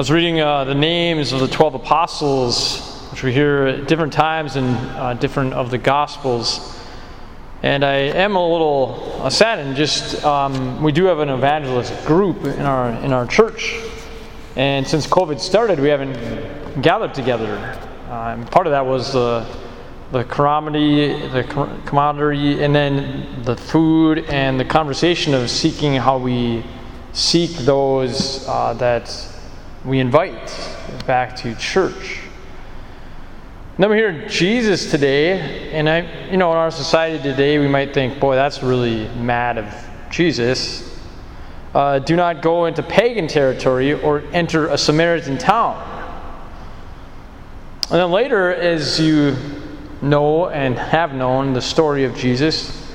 was reading uh, the names of the 12 apostles, which we hear at different times in uh, different of the Gospels. And I am a little uh, saddened. Just um, we do have an evangelist group in our in our church, and since COVID started, we haven't gathered together. Um, part of that was the the camaraderie, the camaraderie, and then the food and the conversation of seeking how we seek those uh, that we invite back to church. And then we hear Jesus today, and I, you know, in our society today, we might think, boy, that's really mad of Jesus. Uh, do not go into pagan territory or enter a Samaritan town. And then later, as you know and have known the story of Jesus,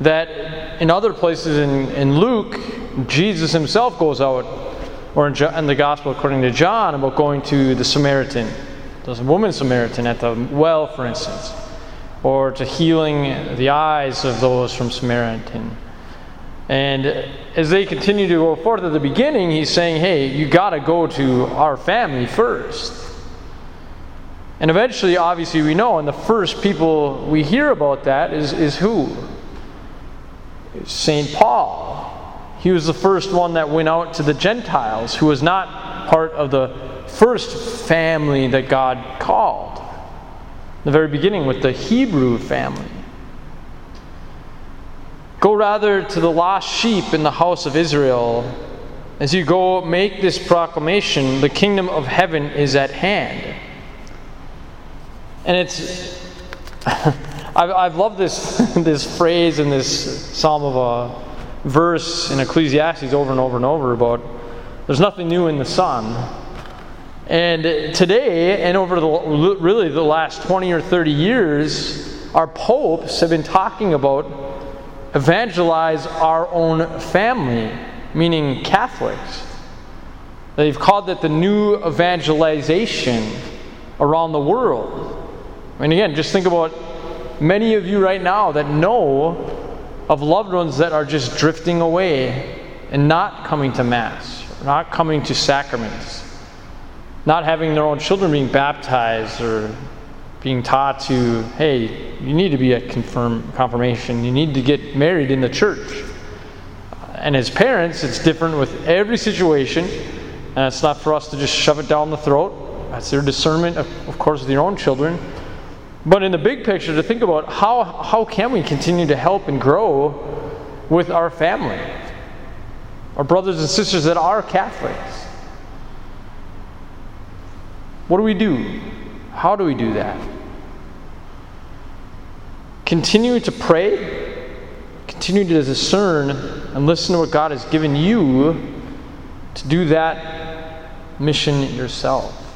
that in other places in, in Luke, Jesus himself goes out, or in, in the Gospel according to John, about going to the Samaritan, the woman Samaritan at the well, for instance, or to healing the eyes of those from Samaritan. And as they continue to go forth at the beginning, he's saying, hey, you got to go to our family first. And eventually, obviously, we know, and the first people we hear about that is, is who? St. Paul. He was the first one that went out to the Gentiles, who was not part of the first family that God called. The very beginning with the Hebrew family. Go rather to the lost sheep in the house of Israel. As you go make this proclamation, the kingdom of heaven is at hand. And it's, I've, I've loved this, this phrase in this psalm of a verse in Ecclesiastes over and over and over about there's nothing new in the sun. And today, and over the, really the last 20 or 30 years, our popes have been talking about evangelize our own family, meaning Catholics. They've called it the new evangelization around the world. And again, just think about many of you right now that know of loved ones that are just drifting away and not coming to Mass, not coming to sacraments, not having their own children being baptized or being taught to, hey, you need to be at confirm, confirmation, you need to get married in the church. And as parents, it's different with every situation, and it's not for us to just shove it down the throat. That's their discernment, of, of course, with your own children. But in the big picture, to think about how, how can we continue to help and grow with our family, our brothers and sisters that are Catholics. What do we do? How do we do that? Continue to pray, continue to discern, and listen to what God has given you to do that mission yourself.